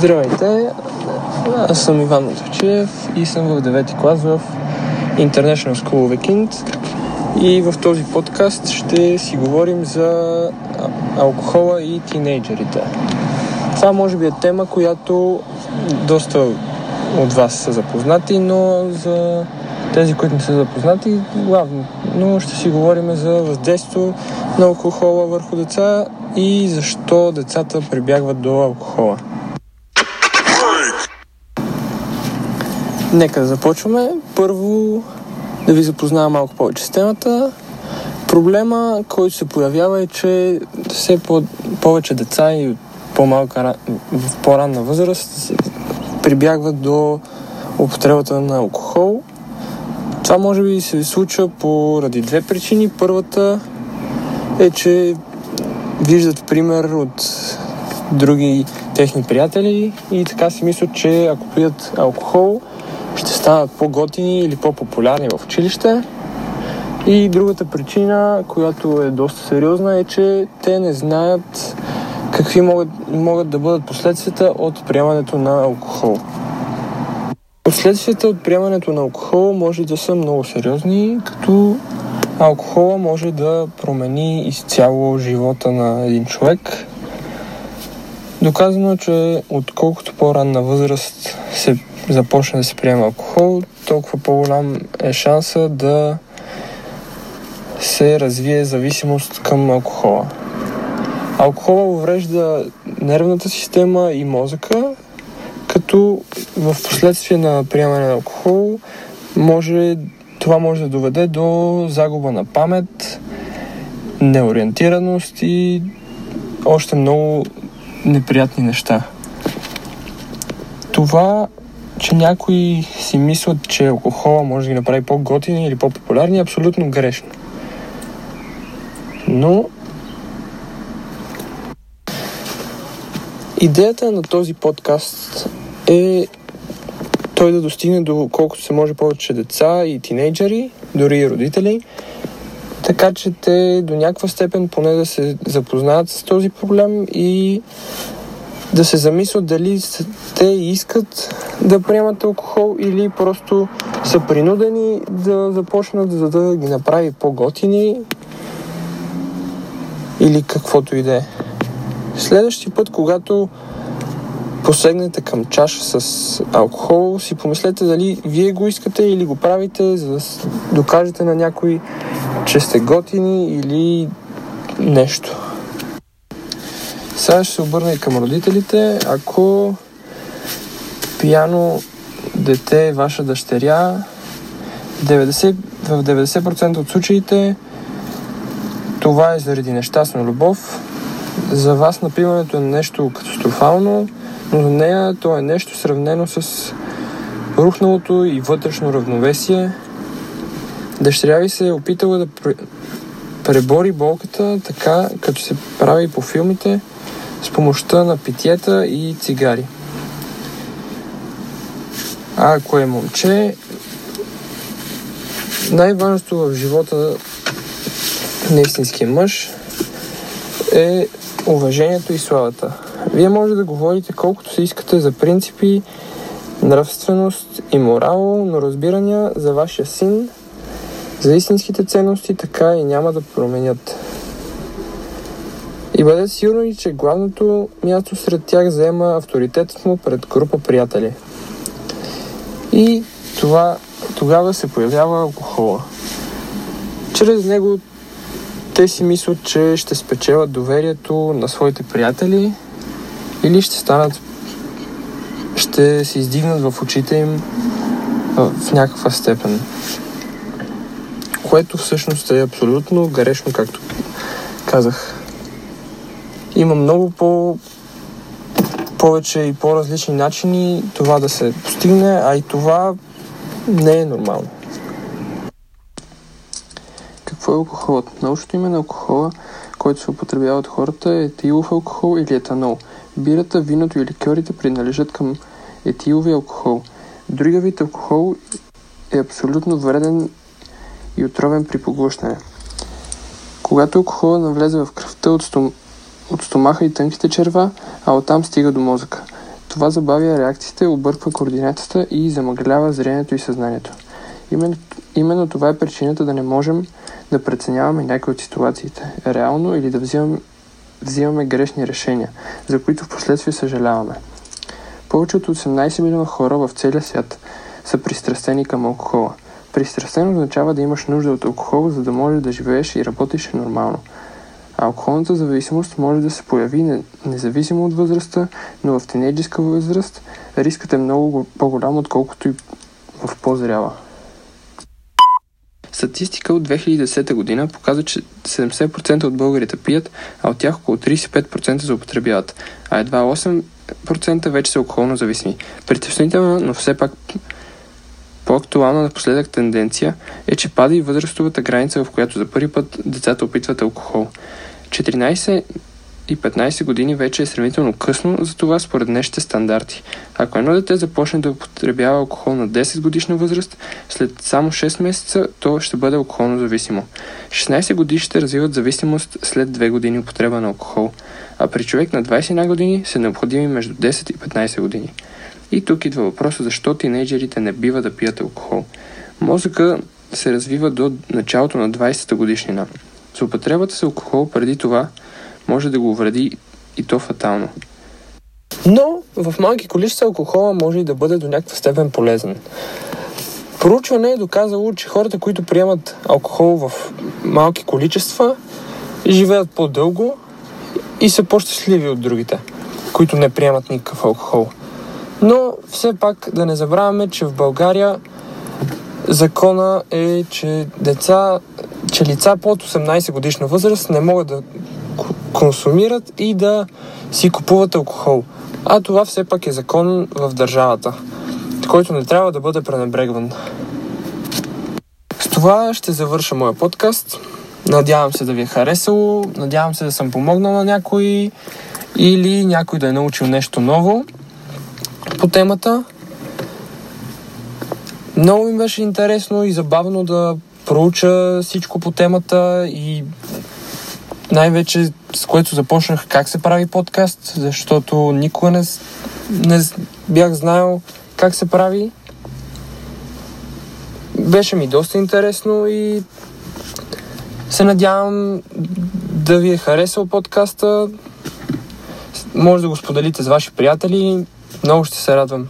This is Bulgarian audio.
Здравейте, аз съм Иван Мотовчиев и съм в 9 клас в International School Weekend и в този подкаст ще си говорим за алкохола и тинейджерите. Това може би е тема, която доста от вас са запознати, но за тези, които не са запознати, главно. Но ще си говорим за въздействието на алкохола върху деца и защо децата прибягват до алкохола. Нека да започваме. Първо да ви запознавам малко повече с темата. Проблема, който се появява е, че все по- повече деца и от по-малка, в по-ранна възраст прибягват до употребата на алкохол. Това може би се случва поради две причини. Първата е, че виждат пример от други техни приятели и така си мислят, че ако пият алкохол, ще станат по-готини или по-популярни в училище. И другата причина, която е доста сериозна, е, че те не знаят какви могат, могат да бъдат последствията от приемането на алкохол. Последствията от приемането на алкохол може да са много сериозни, като алкохола може да промени изцяло живота на един човек. Доказано е, че отколкото по-ранна възраст се започне да се приема алкохол, толкова по-голям е шанса да се развие зависимост към алкохола. Алкохола уврежда нервната система и мозъка, като в последствие на приемане на алкохол може, това може да доведе до загуба на памет, неориентираност и още много неприятни неща. Това че някои си мислят, че алкохола може да ги направи по-готини или по-популярни, е абсолютно грешно. Но идеята на този подкаст е той да достигне до колкото се може повече деца и тинейджери, дори и родители, така че те до някаква степен поне да се запознаят с този проблем и да се замислят дали те искат да приемат алкохол или просто са принудени да започнат, за да ги направи по-готини или каквото и да е. Следващия път, когато посегнете към чаша с алкохол, си помислете дали вие го искате или го правите, за да докажете на някой, че сте готини или нещо. Сега ще се обърна и към родителите. Ако пияно дете е ваша дъщеря, 90, в 90% от случаите това е заради нещастна любов. За вас напиването е нещо катастрофално, но за нея то е нещо сравнено с рухналото и вътрешно равновесие. Дъщеря ви се е опитала да пребори болката така, като се прави по филмите, с помощта на питиета и цигари. А ако е момче, най-важното в живота на истинския мъж е уважението и славата. Вие може да говорите колкото се искате за принципи, нравственост и морал, но разбирания за вашия син, за истинските ценности така и няма да променят. И бъдете сигурни, че главното място сред тях заема авторитетът му пред група приятели. И това, тогава се появява алкохола. Чрез него те си мислят, че ще спечелят доверието на своите приятели или ще станат ще се издигнат в очите им в някаква степен. Което всъщност е абсолютно грешно, както казах. Има много по повече и по-различни начини това да се постигне, а и това не е нормално. Какво е алкохолът? Научното име на алкохола, който се употребява от хората е етилов алкохол или етанол. Бирата, виното и ликьорите принадлежат към етилови алкохол. Другия вид алкохол е абсолютно вреден и отровен при поглъщане. Когато алкохола навлезе в кръвта от, стом... от стомаха и тънките черва, а оттам стига до мозъка. Това забавя реакциите, обърква координатата и замъглява зрението и съзнанието. Именно, именно това е причината да не можем да преценяваме някои от ситуациите реално или да взимаме, взимаме грешни решения, за които в последствие съжаляваме. Повече от 18 милиона хора в целия свят са пристрастени към алкохола. Пристрастен означава да имаш нужда от алкохол, за да можеш да живееш и работиш нормално. Алкохолната зависимост може да се появи независимо от възрастта, но в тинейджерска възраст рискът е много по-голям, отколкото и в по-зряла. Статистика от 2010 година показва, че 70% от българите пият, а от тях около 35% злоупотребяват, а едва 8% вече са алкохолно зависими. Притеснително, но все пак по-актуална напоследък тенденция е, че пада и възрастовата граница, в която за първи път децата опитват алкохол. 14 и 15 години вече е сравнително късно за това според днешните стандарти. Ако едно дете започне да употребява алкохол на 10 годишна възраст, след само 6 месеца то ще бъде алкохолно зависимо. 16 години ще развиват зависимост след 2 години употреба на алкохол, а при човек на 21 години са необходими между 10 и 15 години. И тук идва въпроса защо тинейджерите не бива да пият алкохол. Мозъка се развива до началото на 20-та годишнина. С с алкохол преди това може да го вреди и то фатално. Но в малки количества алкохола може и да бъде до някаква степен полезен. Проучване е доказало, че хората, които приемат алкохол в малки количества, живеят по-дълго и са по-щастливи от другите, които не приемат никакъв алкохол. Но все пак да не забравяме, че в България закона е, че деца, че лица под 18 годишна възраст не могат да консумират и да си купуват алкохол. А това все пак е закон в държавата, който не трябва да бъде пренебрегван. С това ще завърша моя подкаст. Надявам се да ви е харесало, надявам се да съм помогнал на някой или някой да е научил нещо ново по темата. Много ми беше интересно и забавно да проуча всичко по темата и най-вече с което започнах как се прави подкаст, защото никога не, не бях знаел как се прави. Беше ми доста интересно и се надявам да ви е харесал подкаста. Може да го споделите с ваши приятели. Много ще се радвам.